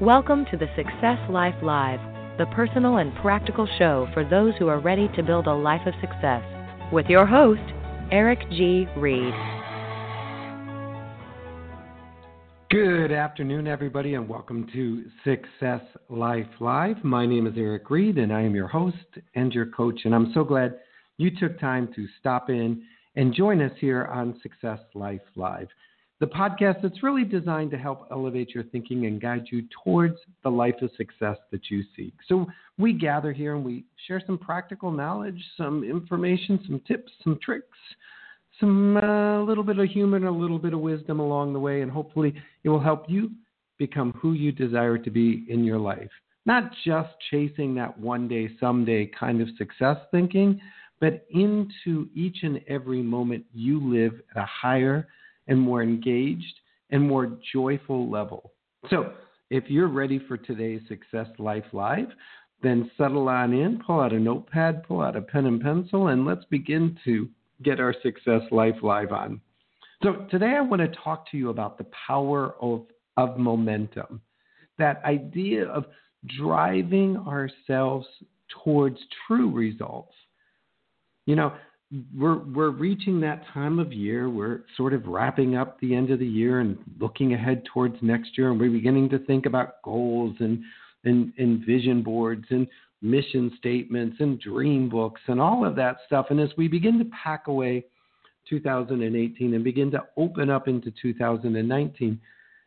Welcome to the Success Life Live, the personal and practical show for those who are ready to build a life of success. With your host, Eric G. Reid. Good afternoon, everybody, and welcome to Success Life Live. My name is Eric Reid, and I am your host and your coach. And I'm so glad you took time to stop in and join us here on Success Life Live the podcast that's really designed to help elevate your thinking and guide you towards the life of success that you seek. So we gather here and we share some practical knowledge, some information, some tips, some tricks, some uh, little bit of humor, a little bit of wisdom along the way, and hopefully it will help you become who you desire to be in your life. Not just chasing that one day, someday kind of success thinking, but into each and every moment you live at a higher and more engaged and more joyful level. So, if you're ready for today's Success Life Live, then settle on in, pull out a notepad, pull out a pen and pencil, and let's begin to get our Success Life Live on. So, today I want to talk to you about the power of, of momentum, that idea of driving ourselves towards true results. You know, we're we're reaching that time of year. We're sort of wrapping up the end of the year and looking ahead towards next year, and we're beginning to think about goals and and, and vision boards and mission statements and dream books and all of that stuff. And as we begin to pack away 2018 and begin to open up into 2019,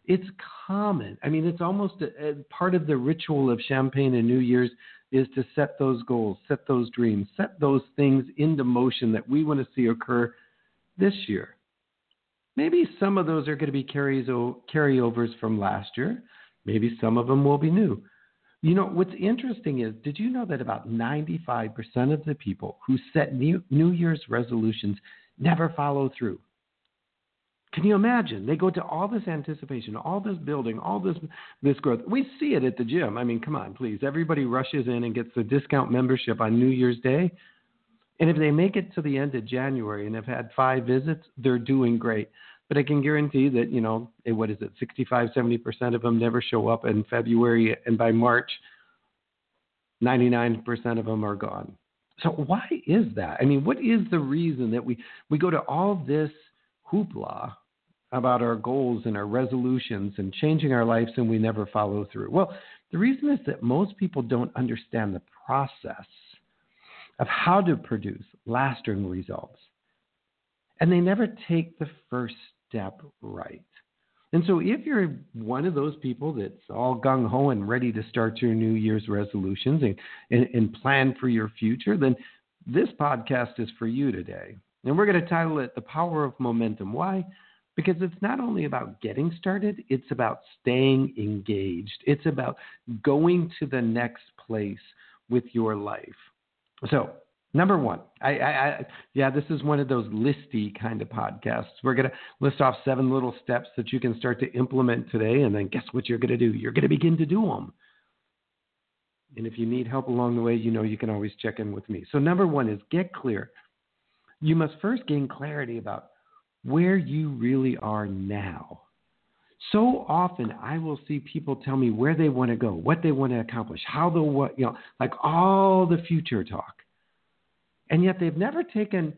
it's common. I mean, it's almost a, a part of the ritual of champagne and New Year's is to set those goals, set those dreams, set those things into motion that we want to see occur this year. Maybe some of those are going to be carryovers from last year. Maybe some of them will be new. You know, what's interesting is did you know that about 95% of the people who set New Year's resolutions never follow through? Can you imagine? They go to all this anticipation, all this building, all this this growth. We see it at the gym. I mean, come on, please. Everybody rushes in and gets the discount membership on New Year's Day. And if they make it to the end of January and have had five visits, they're doing great. But I can guarantee that, you know, eh, what is it, 65, 70% of them never show up in February. And by March, 99% of them are gone. So why is that? I mean, what is the reason that we, we go to all this – hoopla about our goals and our resolutions and changing our lives and we never follow through? Well, the reason is that most people don't understand the process of how to produce lasting results. And they never take the first step right. And so, if you're one of those people that's all gung ho and ready to start your New Year's resolutions and, and, and plan for your future, then this podcast is for you today. And we're going to title it The Power of Momentum. Why? Because it's not only about getting started, it's about staying engaged. It's about going to the next place with your life. So, number one, I, I, I yeah, this is one of those listy kind of podcasts. We're going to list off seven little steps that you can start to implement today. And then guess what you're going to do? You're going to begin to do them. And if you need help along the way, you know you can always check in with me. So, number one is get clear you must first gain clarity about where you really are now. So often I will see people tell me where they want to go, what they want to accomplish, how they'll what you know, like all the future talk. And yet they've never taken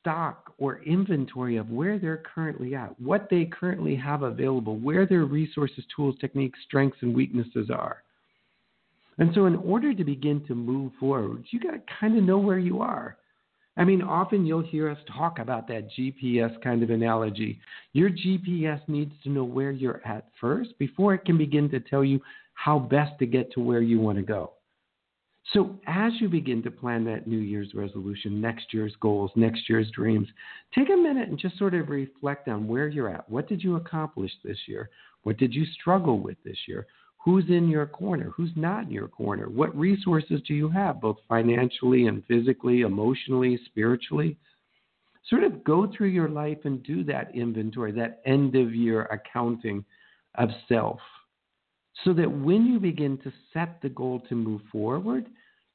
stock or inventory of where they're currently at, what they currently have available, where their resources, tools, techniques, strengths, and weaknesses are. And so, in order to begin to move forward, you got to kind of know where you are. I mean, often you'll hear us talk about that GPS kind of analogy. Your GPS needs to know where you're at first before it can begin to tell you how best to get to where you want to go. So, as you begin to plan that New Year's resolution, next year's goals, next year's dreams, take a minute and just sort of reflect on where you're at. What did you accomplish this year? What did you struggle with this year? Who's in your corner? Who's not in your corner? What resources do you have, both financially and physically, emotionally, spiritually? Sort of go through your life and do that inventory, that end of year accounting of self, so that when you begin to set the goal to move forward,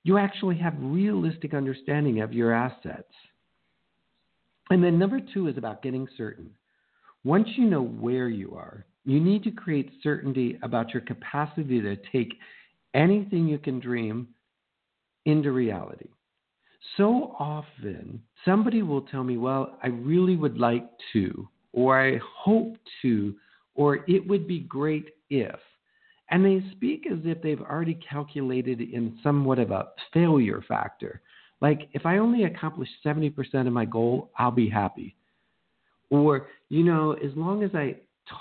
you actually have realistic understanding of your assets. And then number two is about getting certain. Once you know where you are, You need to create certainty about your capacity to take anything you can dream into reality. So often, somebody will tell me, Well, I really would like to, or I hope to, or it would be great if. And they speak as if they've already calculated in somewhat of a failure factor. Like, if I only accomplish 70% of my goal, I'll be happy. Or, you know, as long as I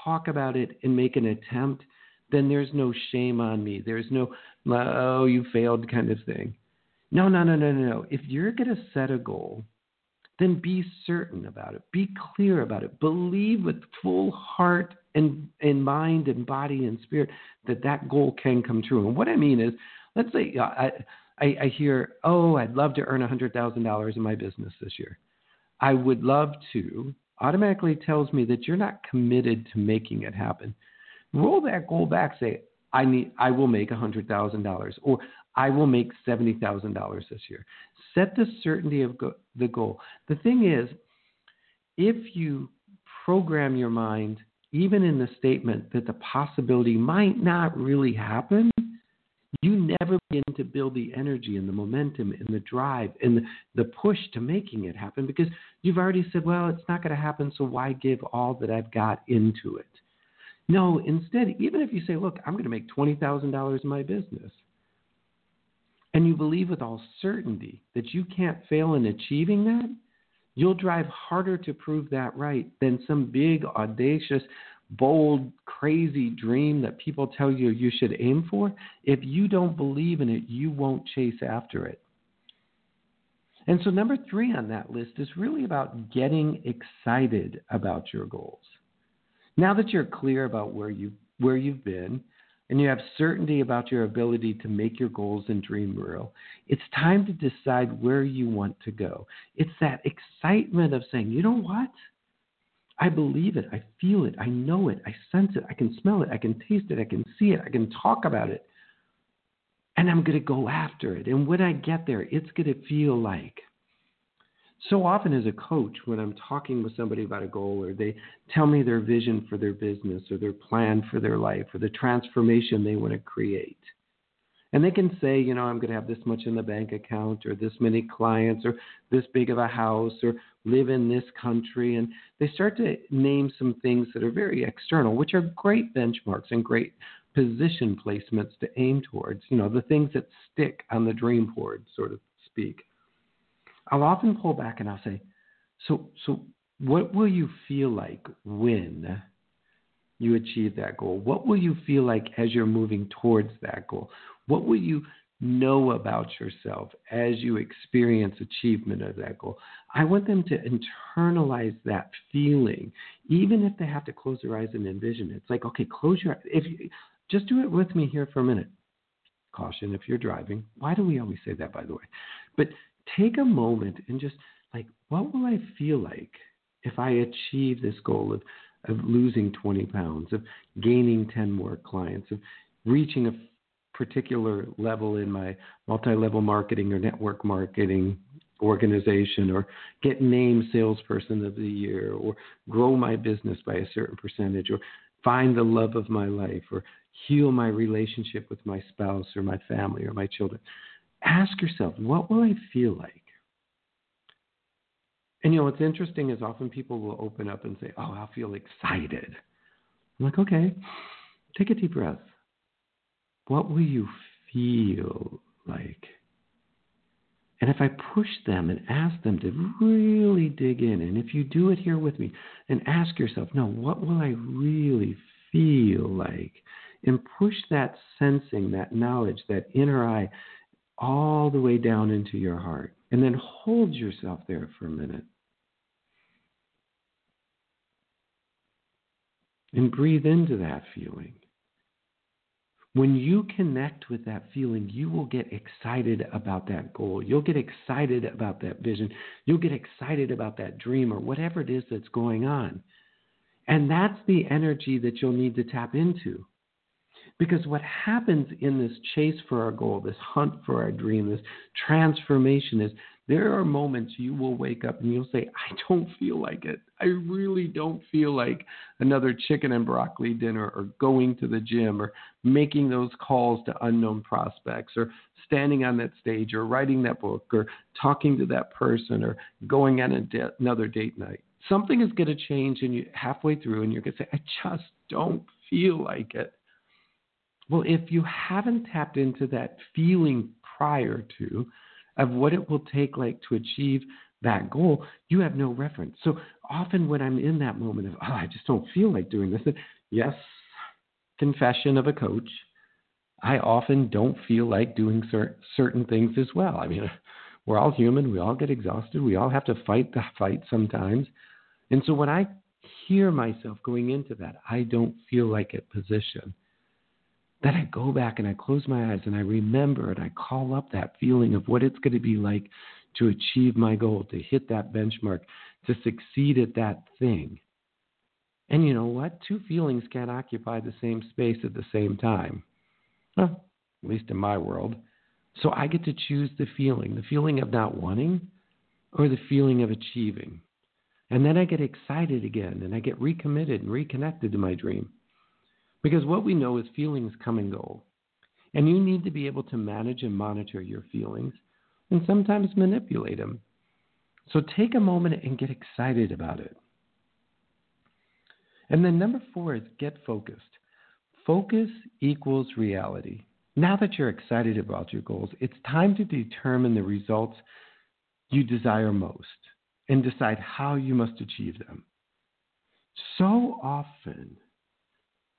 talk about it and make an attempt, then there's no shame on me. There's no, oh, you failed kind of thing. No, no, no, no, no. If you're going to set a goal, then be certain about it. Be clear about it. Believe with full heart and, and mind and body and spirit that that goal can come true. And what I mean is, let's say uh, I, I, I hear, oh, I'd love to earn $100,000 in my business this year. I would love to, automatically tells me that you're not committed to making it happen. Roll that goal back, say, I need I will make $100,000 or I will make $70,000 this year. Set the certainty of go- the goal. The thing is, if you program your mind, even in the statement that the possibility might not really happen, you never begin to build the energy and the momentum and the drive and the, push to making it happen because you've already said, well, it's not going to happen, so why give all that I've got into it? No, instead, even if you say, look, I'm going to make $20,000 in my business, and you believe with all certainty that you can't fail in achieving that, you'll drive harder to prove that right than some big, audacious, bold, crazy dream that people tell you you should aim for. If you don't believe in it, you won't chase after it. And so, number three on that list is really about getting excited about your goals. Now that you're clear about where you where you've been and you have certainty about your ability to make your goals and dream real, it's time to decide where you want to go. It's that excitement of saying, you know what? I believe it. I feel it. I know it. I sense it. I can smell it. I can taste it. I can see it. I can talk about it. And I'm going to go after it. And when I get there, it's going to feel like so often as a coach when i'm talking with somebody about a goal or they tell me their vision for their business or their plan for their life or the transformation they want to create and they can say you know i'm going to have this much in the bank account or this many clients or this big of a house or live in this country and they start to name some things that are very external which are great benchmarks and great position placements to aim towards you know the things that stick on the dream board so to speak I'll often pull back and I'll say, so, so what will you feel like when you achieve that goal? What will you feel like as you're moving towards that goal? What will you know about yourself as you experience achievement of that goal? I want them to internalize that feeling, even if they have to close their eyes and envision it. It's like, okay, close your eyes. If you, just do it with me here for a minute. Caution if you're driving. Why do we always say that, by the way? But take a moment and just like, what will I feel like if I achieve this goal of, of losing 20 pounds, of gaining 10 more clients, of reaching a particular level in my multi level marketing or network marketing organization, or get named salesperson of the year, or grow my business by a certain percentage, or find the love of my life, or heal my relationship with my spouse or my family or my children ask yourself, what will I feel like? And you know what's interesting is often people will open up and say, Oh, I'll feel excited. I'm like, okay, take a deep breath. What will you feel like? And if I push them and ask them to really dig in, and if you do it here with me and ask yourself, no, what will I really feel like? And push that sensing, that knowledge, that inner eye all the way down into your heart. And then hold yourself there for a minute. And breathe into that feeling. When you connect with that feeling, you will get excited about that goal. You'll get excited about that vision. You'll get excited about that dream or whatever it is that's going on. And that's the energy that you'll need to tap into. Because what happens in this chase for our goal, this hunt for our dream, this transformation is There are moments you will wake up and you'll say, I don't feel like it. I really don't feel like another chicken and broccoli dinner or going to the gym or making those calls to unknown prospects or standing on that stage or writing that book or talking to that person or going on de- another date night. Something is going to change and you halfway through and you're going to say, I just don't feel like it. Well, if you haven't tapped into that feeling prior to, of what it will take like to achieve that goal, you have no reference. So often when I'm in that moment of, oh, I just don't feel like doing this, yes, confession of a coach, I often don't feel like doing cer- certain things as well. I mean, we're all human. We all get exhausted. We all have to fight the fight sometimes. And so when I hear myself going into that, I don't feel like it position, then I go back and I close my eyes and I remember and I call up that feeling of what it's going to be like to achieve my goal, to hit that benchmark, to succeed at that thing. And you know what? Two feelings can't occupy the same space at the same time. Well, at least in my world. So I get to choose the feeling the feeling of not wanting or the feeling of achieving. And then I get excited again and I get recommitted and reconnected to my dream. Because what we know is feelings come and go. And you need to be able to manage and monitor your feelings and sometimes manipulate them. So take a moment and get excited about it. And then number four is get focused. Focus equals reality. Now that you're excited about your goals, it's time to determine the results you desire most and decide how you must achieve them. So often,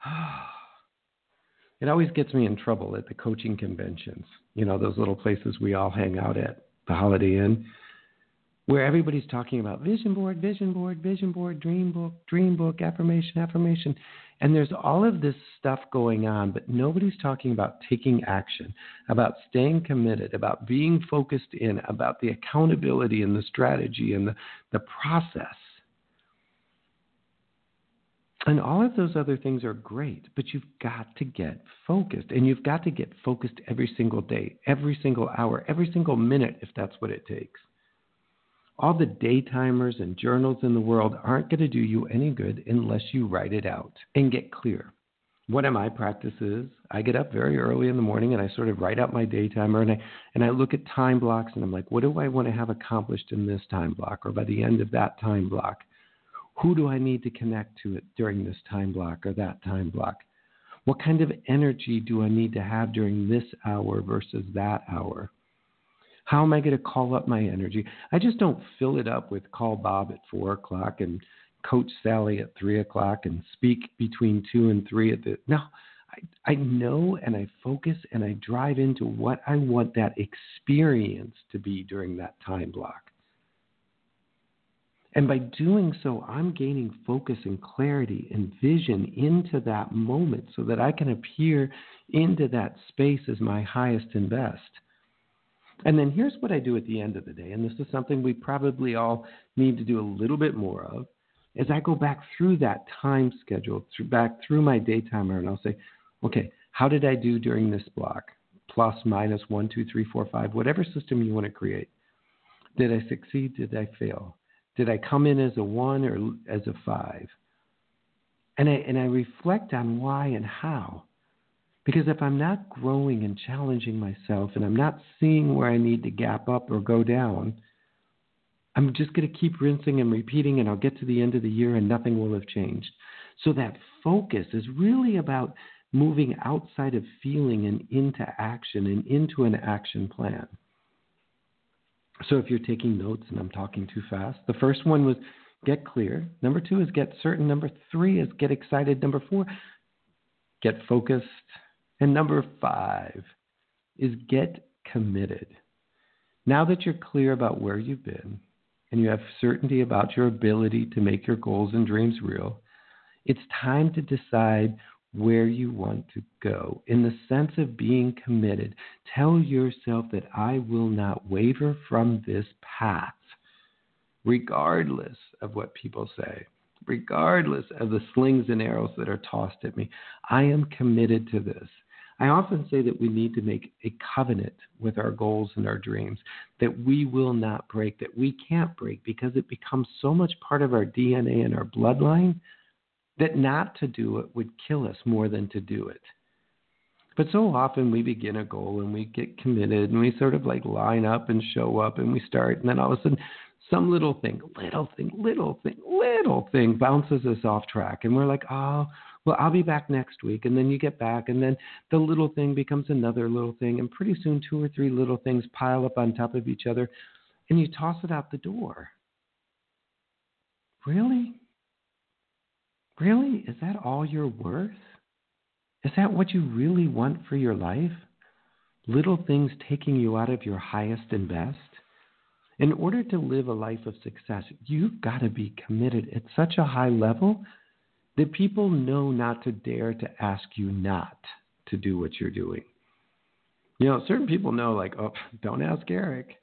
it always gets me in trouble at the coaching conventions. You know, those little places we all hang out at, the Holiday Inn, where everybody's talking about vision board, vision board, vision board, dream book, dream book, affirmation, affirmation. And there's all of this stuff going on, but nobody's talking about taking action, about staying committed, about being focused in, about the accountability and the strategy and the, the process. And all of those other things are great, but you've got to get focused. And you've got to get focused every single day, every single hour, every single minute, if that's what it takes. All the daytimers and journals in the world aren't going to do you any good unless you write it out and get clear. One of my practices, I get up very early in the morning and I sort of write out my daytimer and I and I look at time blocks and I'm like, what do I want to have accomplished in this time block or by the end of that time block? Who do I need to connect to it during this time block or that time block? What kind of energy do I need to have during this hour versus that hour? How am I going to call up my energy? I just don't fill it up with call Bob at four o'clock and coach Sally at three o'clock and speak between two and three at the no. I, I know and I focus and I drive into what I want that experience to be during that time block. And by doing so, I'm gaining focus and clarity and vision into that moment so that I can appear into that space as my highest and best. And then here's what I do at the end of the day, and this is something we probably all need to do a little bit more of, is I go back through that time schedule, through, back through my day timer, and I'll say, okay, how did I do during this block? Plus, minus, one, two, three, four, five, whatever system you want to create. Did I succeed? Did I fail? Did I come in as a one or as a five? And I, and I reflect on why and how. Because if I'm not growing and challenging myself and I'm not seeing where I need to gap up or go down, I'm just going to keep rinsing and repeating, and I'll get to the end of the year and nothing will have changed. So that focus is really about moving outside of feeling and into action and into an action plan. So if you're taking notes and I'm talking too fast, the first one was get clear. Number two is get certain. Number three is get excited. Number four, get focused. And number five is get committed. Now that you're clear about where you've been and you have certainty about your ability to make your goals and dreams real, it's time to decide where you want to go in the sense of being committed. Tell yourself that I will not waver from this path, regardless of what people say, regardless of the slings and arrows that are tossed at me. I am committed to this. I often say that we need to make a covenant with our goals and our dreams that we will not break, that we can't break because it becomes so much part of our DNA and our bloodline that not to do it would kill us more than to do it. But so often we begin a goal and we get committed and we sort of like line up and show up and we start, and then all of a sudden some little thing, little thing, little thing, little thing bounces us off track. And we're like, oh, well, I'll be back next week. And then you get back, and then the little thing becomes another little thing. And pretty soon, two or three little things pile up on top of each other, and you toss it out the door. Really? Really? Is that all you're worth? Is that what you really want for your life? Little things taking you out of your highest and best? In order to live a life of success, you've got to be committed at such a high level that people know not to dare to ask you not to do what you're doing. You know, certain people know, like, oh, don't ask Eric.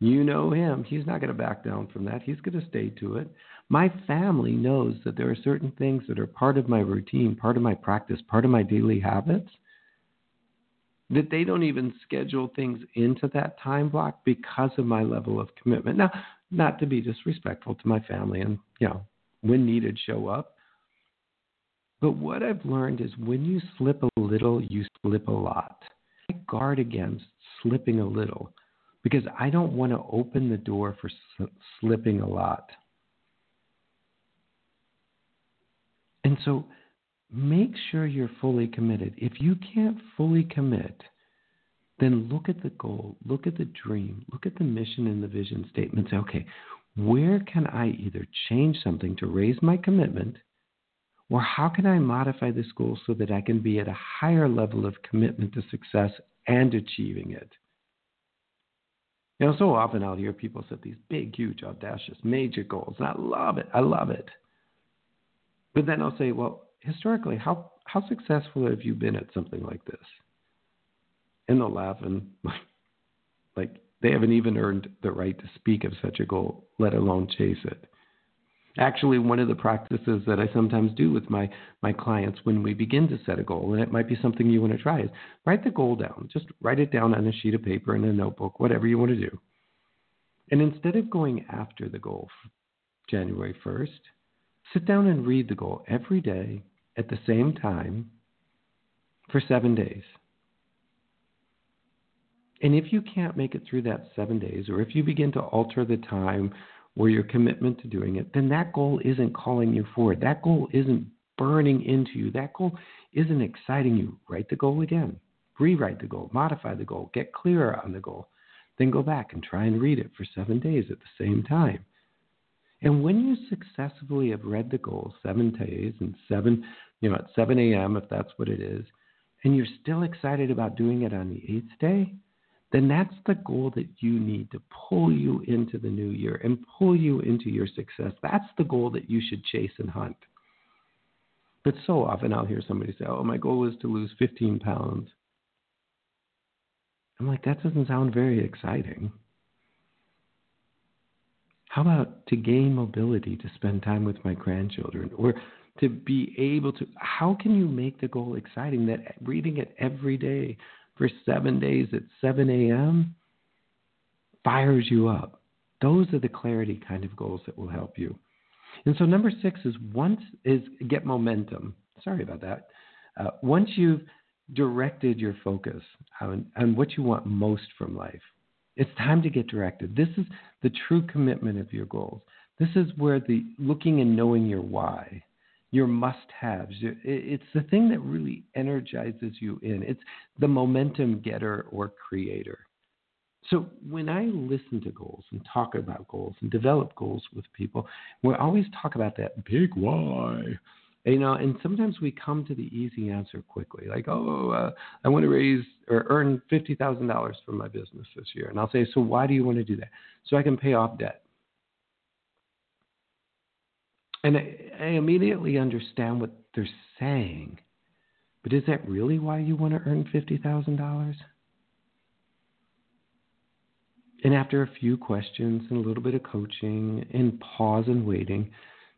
You know him. He's not going to back down from that. He's going to stay to it. My family knows that there are certain things that are part of my routine, part of my practice, part of my daily habits that they don't even schedule things into that time block because of my level of commitment. Now, not to be disrespectful to my family and, you know, when needed, show up. But what I've learned is when you slip a little, you slip a lot. I guard against slipping a little because I don't want to open the door for slipping a lot. And so make sure you're fully committed. If you can't fully commit, then look at the goal, look at the dream, look at the mission and the vision statement. Say, okay, where can I either change something to raise my commitment, or how can I modify this goal so that I can be at a higher level of commitment to success and achieving it? You know, so often I'll hear people set these big, huge, audacious, major goals, and I love it. I love it. But then I'll say, well, historically, how how successful have you been at something like this? And they'll laugh and like they haven't even earned the right to speak of such a goal, let alone chase it. Actually, one of the practices that I sometimes do with my, my clients when we begin to set a goal, and it might be something you want to try, is write the goal down. Just write it down on a sheet of paper in a notebook, whatever you want to do. And instead of going after the goal January 1st, Sit down and read the goal every day at the same time for seven days. And if you can't make it through that seven days, or if you begin to alter the time or your commitment to doing it, then that goal isn't calling you forward. That goal isn't burning into you. That goal isn't exciting you. Write the goal again, rewrite the goal, modify the goal, get clearer on the goal. Then go back and try and read it for seven days at the same time. And when you successfully have read the goal seven days and seven, you know, at 7 a.m., if that's what it is, and you're still excited about doing it on the eighth day, then that's the goal that you need to pull you into the new year and pull you into your success. That's the goal that you should chase and hunt. But so often I'll hear somebody say, Oh, my goal is to lose 15 pounds. I'm like, That doesn't sound very exciting. How about to gain mobility to spend time with my grandchildren or to be able to how can you make the goal exciting that reading it every day for seven days at 7 a.m. fires you up? Those are the clarity kind of goals that will help you. And so number six is once is get momentum. Sorry about that. Uh, once you've directed your focus on, on what you want most from life, it's time to get directed. This is the true commitment of your goals. This is where the looking and knowing your why, your must haves, it's the thing that really energizes you in. It's the momentum getter or creator. So when I listen to goals and talk about goals and develop goals with people, we always talk about that big why. You know, and sometimes we come to the easy answer quickly, like, oh, uh, I want to raise or earn fifty thousand dollars from my business this year, and I'll say, so why do you want to do that? So I can pay off debt. And I, I immediately understand what they're saying, but is that really why you want to earn fifty thousand dollars? And after a few questions and a little bit of coaching and pause and waiting,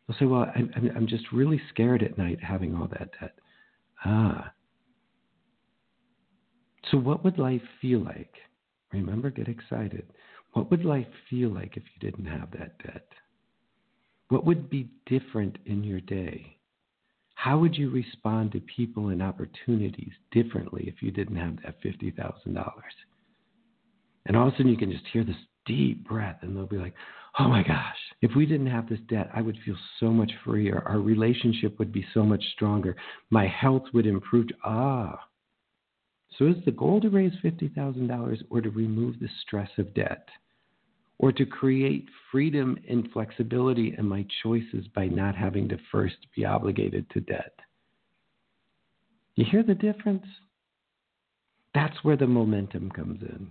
They'll say, Well, I'm, I'm just really scared at night having all that debt. Ah. So, what would life feel like? Remember, get excited. What would life feel like if you didn't have that debt? What would be different in your day? How would you respond to people and opportunities differently if you didn't have that $50,000? And all of a sudden, you can just hear this deep breath, and they'll be like, oh my gosh, if we didn't have this debt, I would feel so much freer. Our relationship would be so much stronger. My health would improve. Ah. So is the goal to raise $50,000 or to remove the stress of debt? Or to create freedom and flexibility in my choices by not having to first be obligated to debt? You hear the difference? That's where the momentum comes in.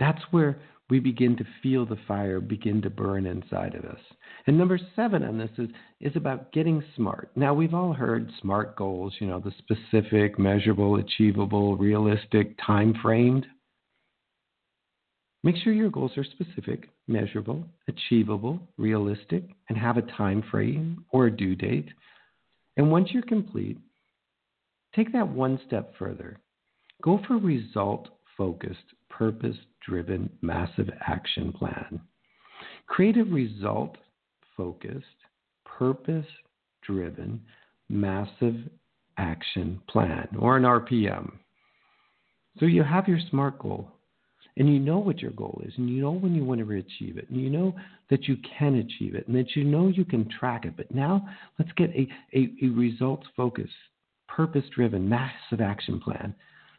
That's where we begin to feel the fire begin to burn inside of us. And number seven on this is, is about getting smart. Now, we've all heard SMART goals, you know, the specific, measurable, achievable, realistic, time framed. Make sure your goals are specific, measurable, achievable, realistic, and have a time frame or a due date. And once you're complete, take that one step further. Go for result focused purpose driven massive action plan. Creative result focused, purpose driven massive action plan or an RPM. So you have your SMART goal and you know what your goal is and you know when you want to achieve it and you know that you can achieve it and that you know you can track it. But now let's get a, a, a results focused, purpose driven massive action plan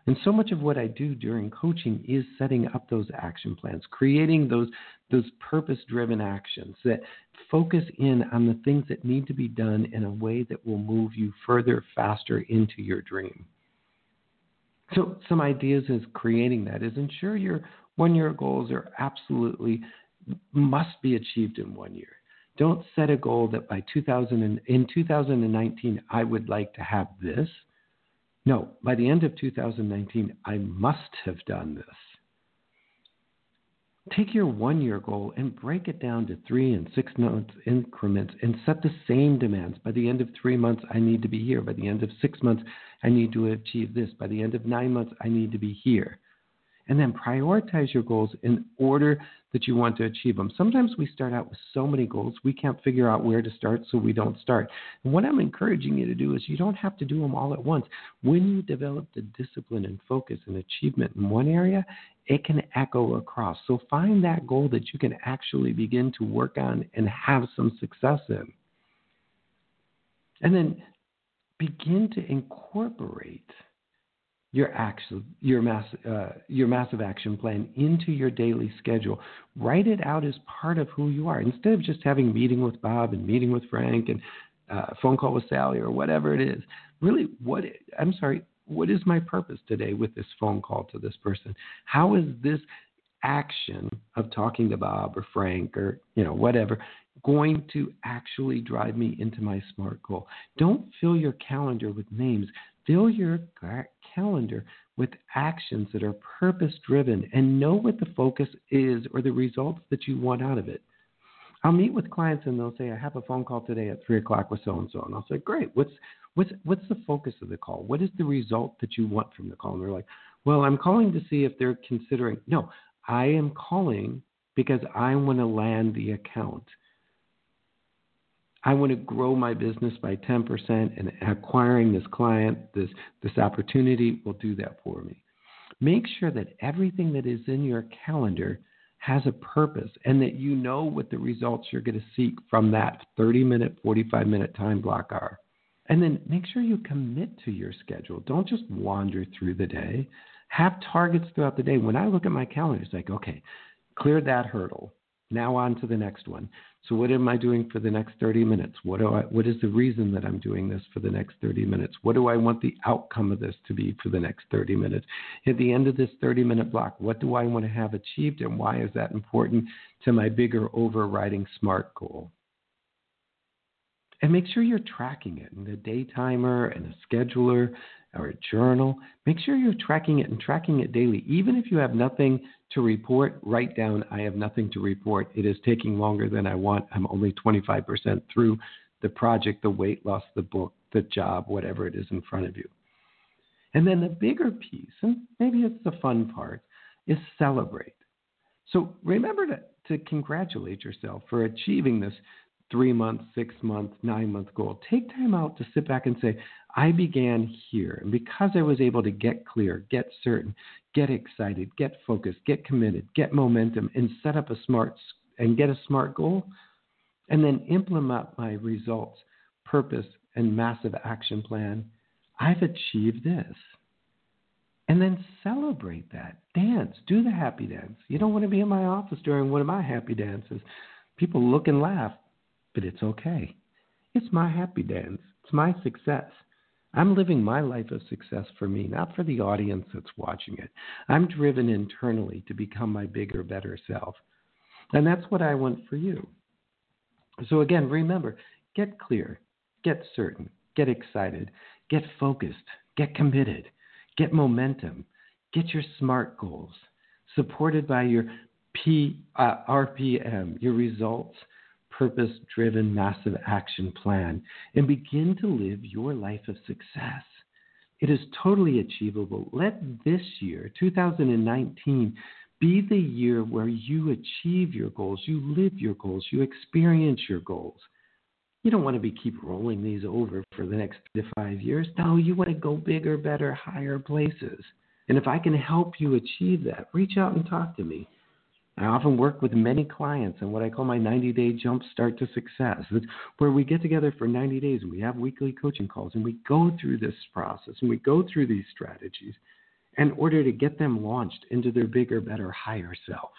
and so much of what I do during coaching is setting up those action plans, creating those those purpose-driven actions that focus in on the things that need to be done in a way that will move you further, faster into your dream. So some ideas is creating that is ensure your one-year goals are absolutely must be achieved in one year. Don't set a goal that by 2000 in 2019 I would like to have this no, by the end of 2019, I must have done this. Take your one year goal and break it down to three and six month increments and set the same demands. By the end of three months, I need to be here. By the end of six months, I need to achieve this. By the end of nine months, I need to be here and then prioritize your goals in order that you want to achieve them. Sometimes we start out with so many goals, we can't figure out where to start, so we don't start. And what I'm encouraging you to do is you don't have to do them all at once. When you develop the discipline and focus and achievement in one area, it can echo across. So find that goal that you can actually begin to work on and have some success in. And then begin to incorporate your action, your mass, uh, your massive action plan into your daily schedule. Write it out as part of who you are, instead of just having meeting with Bob and meeting with Frank and uh, phone call with Sally or whatever it is. Really, what I'm sorry, what is my purpose today with this phone call to this person? How is this action of talking to Bob or Frank or you know whatever going to actually drive me into my smart goal? Don't fill your calendar with names. Fill your calendar with actions that are purpose driven and know what the focus is or the results that you want out of it. I'll meet with clients and they'll say, I have a phone call today at three o'clock with so and so. And I'll say, Great, what's what's what's the focus of the call? What is the result that you want from the call? And they're like, Well, I'm calling to see if they're considering no, I am calling because I want to land the account. I want to grow my business by 10% and acquiring this client, this, this opportunity will do that for me. Make sure that everything that is in your calendar has a purpose and that you know what the results you're going to seek from that 30 minute, 45 minute time block are. And then make sure you commit to your schedule. Don't just wander through the day. Have targets throughout the day. When I look at my calendar, it's like, okay, clear that hurdle. Now on to the next one. So what am I doing for the next 30 minutes? What do I what is the reason that I'm doing this for the next 30 minutes? What do I want the outcome of this to be for the next 30 minutes? At the end of this 30 minute block, what do I want to have achieved and why is that important to my bigger overriding smart goal? And make sure you're tracking it in a day timer and a scheduler or a journal. Make sure you're tracking it and tracking it daily. Even if you have nothing to report, write down, I have nothing to report. It is taking longer than I want. I'm only 25% through the project, the weight loss, the book, the job, whatever it is in front of you. And then the bigger piece, and maybe it's the fun part, is celebrate. So remember to, to congratulate yourself for achieving this three month, six month, nine month goal. Take time out to sit back and say, I began here. And because I was able to get clear, get certain, get excited, get focused, get committed, get momentum, and set up a smart and get a smart goal, and then implement my results, purpose, and massive action plan, I've achieved this. And then celebrate that. Dance. Do the happy dance. You don't want to be in my office during one of my happy dances. People look and laugh, but it's okay. It's my happy dance. It's my success. I'm living my life of success for me, not for the audience that's watching it. I'm driven internally to become my bigger, better self. And that's what I want for you. So, again, remember get clear, get certain, get excited, get focused, get committed, get momentum, get your SMART goals supported by your P, uh, RPM, your results purpose driven massive action plan, and begin to live your life of success. It is totally achievable. Let this year, 2019, be the year where you achieve your goals, you live your goals, you experience your goals. You don't want to be keep rolling these over for the next three to five years. No, you want to go bigger, better, higher places. And if I can help you achieve that, reach out and talk to me. I often work with many clients on what I call my 90 day jump start to success. Where we get together for 90 days and we have weekly coaching calls and we go through this process and we go through these strategies in order to get them launched into their bigger, better, higher self.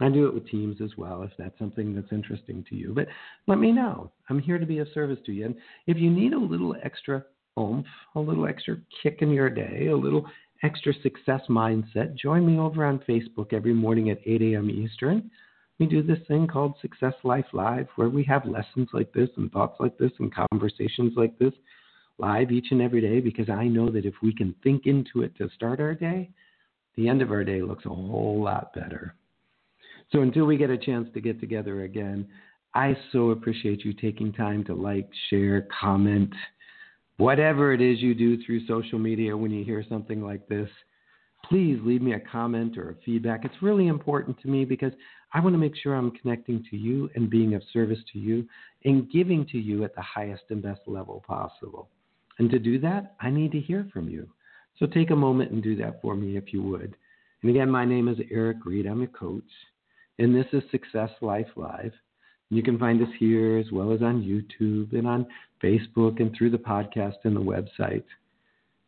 I do it with teams as well if that's something that's interesting to you. But let me know. I'm here to be of service to you. And if you need a little extra oomph, a little extra kick in your day, a little extra success mindset, join me over on Facebook every morning at 8 a.m. Eastern. We do this thing called Success Life Live, where we have lessons like this and thoughts like this and conversations like this live each and every day because I know that if we can think into it to start our day, the end of our day looks a whole lot better. So until we get a chance to get together again, I so appreciate you taking time to like, share, comment, whatever it is you do through social media when you hear something like this, please leave me a comment or a feedback. It's really important to me because I want to make sure I'm connecting to you and being of service to you and giving to you at the highest and best level possible. And to do that, I need to hear from you. So take a moment and do that for me if you would. And again, my name is Eric Reid. I'm a coach, and this is Success Life Live. You can find us here as well as on YouTube and on Facebook and through the podcast and the website.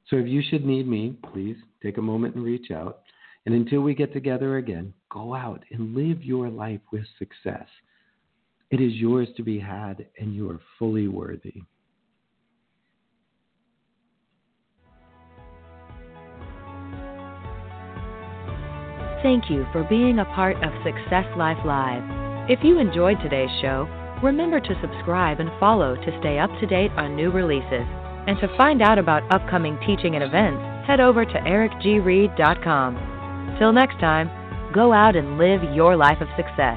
So if you should need me, please take a moment and reach out. And until we get together again, go out and live your life with success. It is yours to be had, and you are fully worthy. Thank you for being a part of Success Life Live. If you enjoyed today's show, remember to subscribe and follow to stay up to date on new releases. And to find out about upcoming teaching and events, head over to ericgreid.com. Till next time, go out and live your life of success.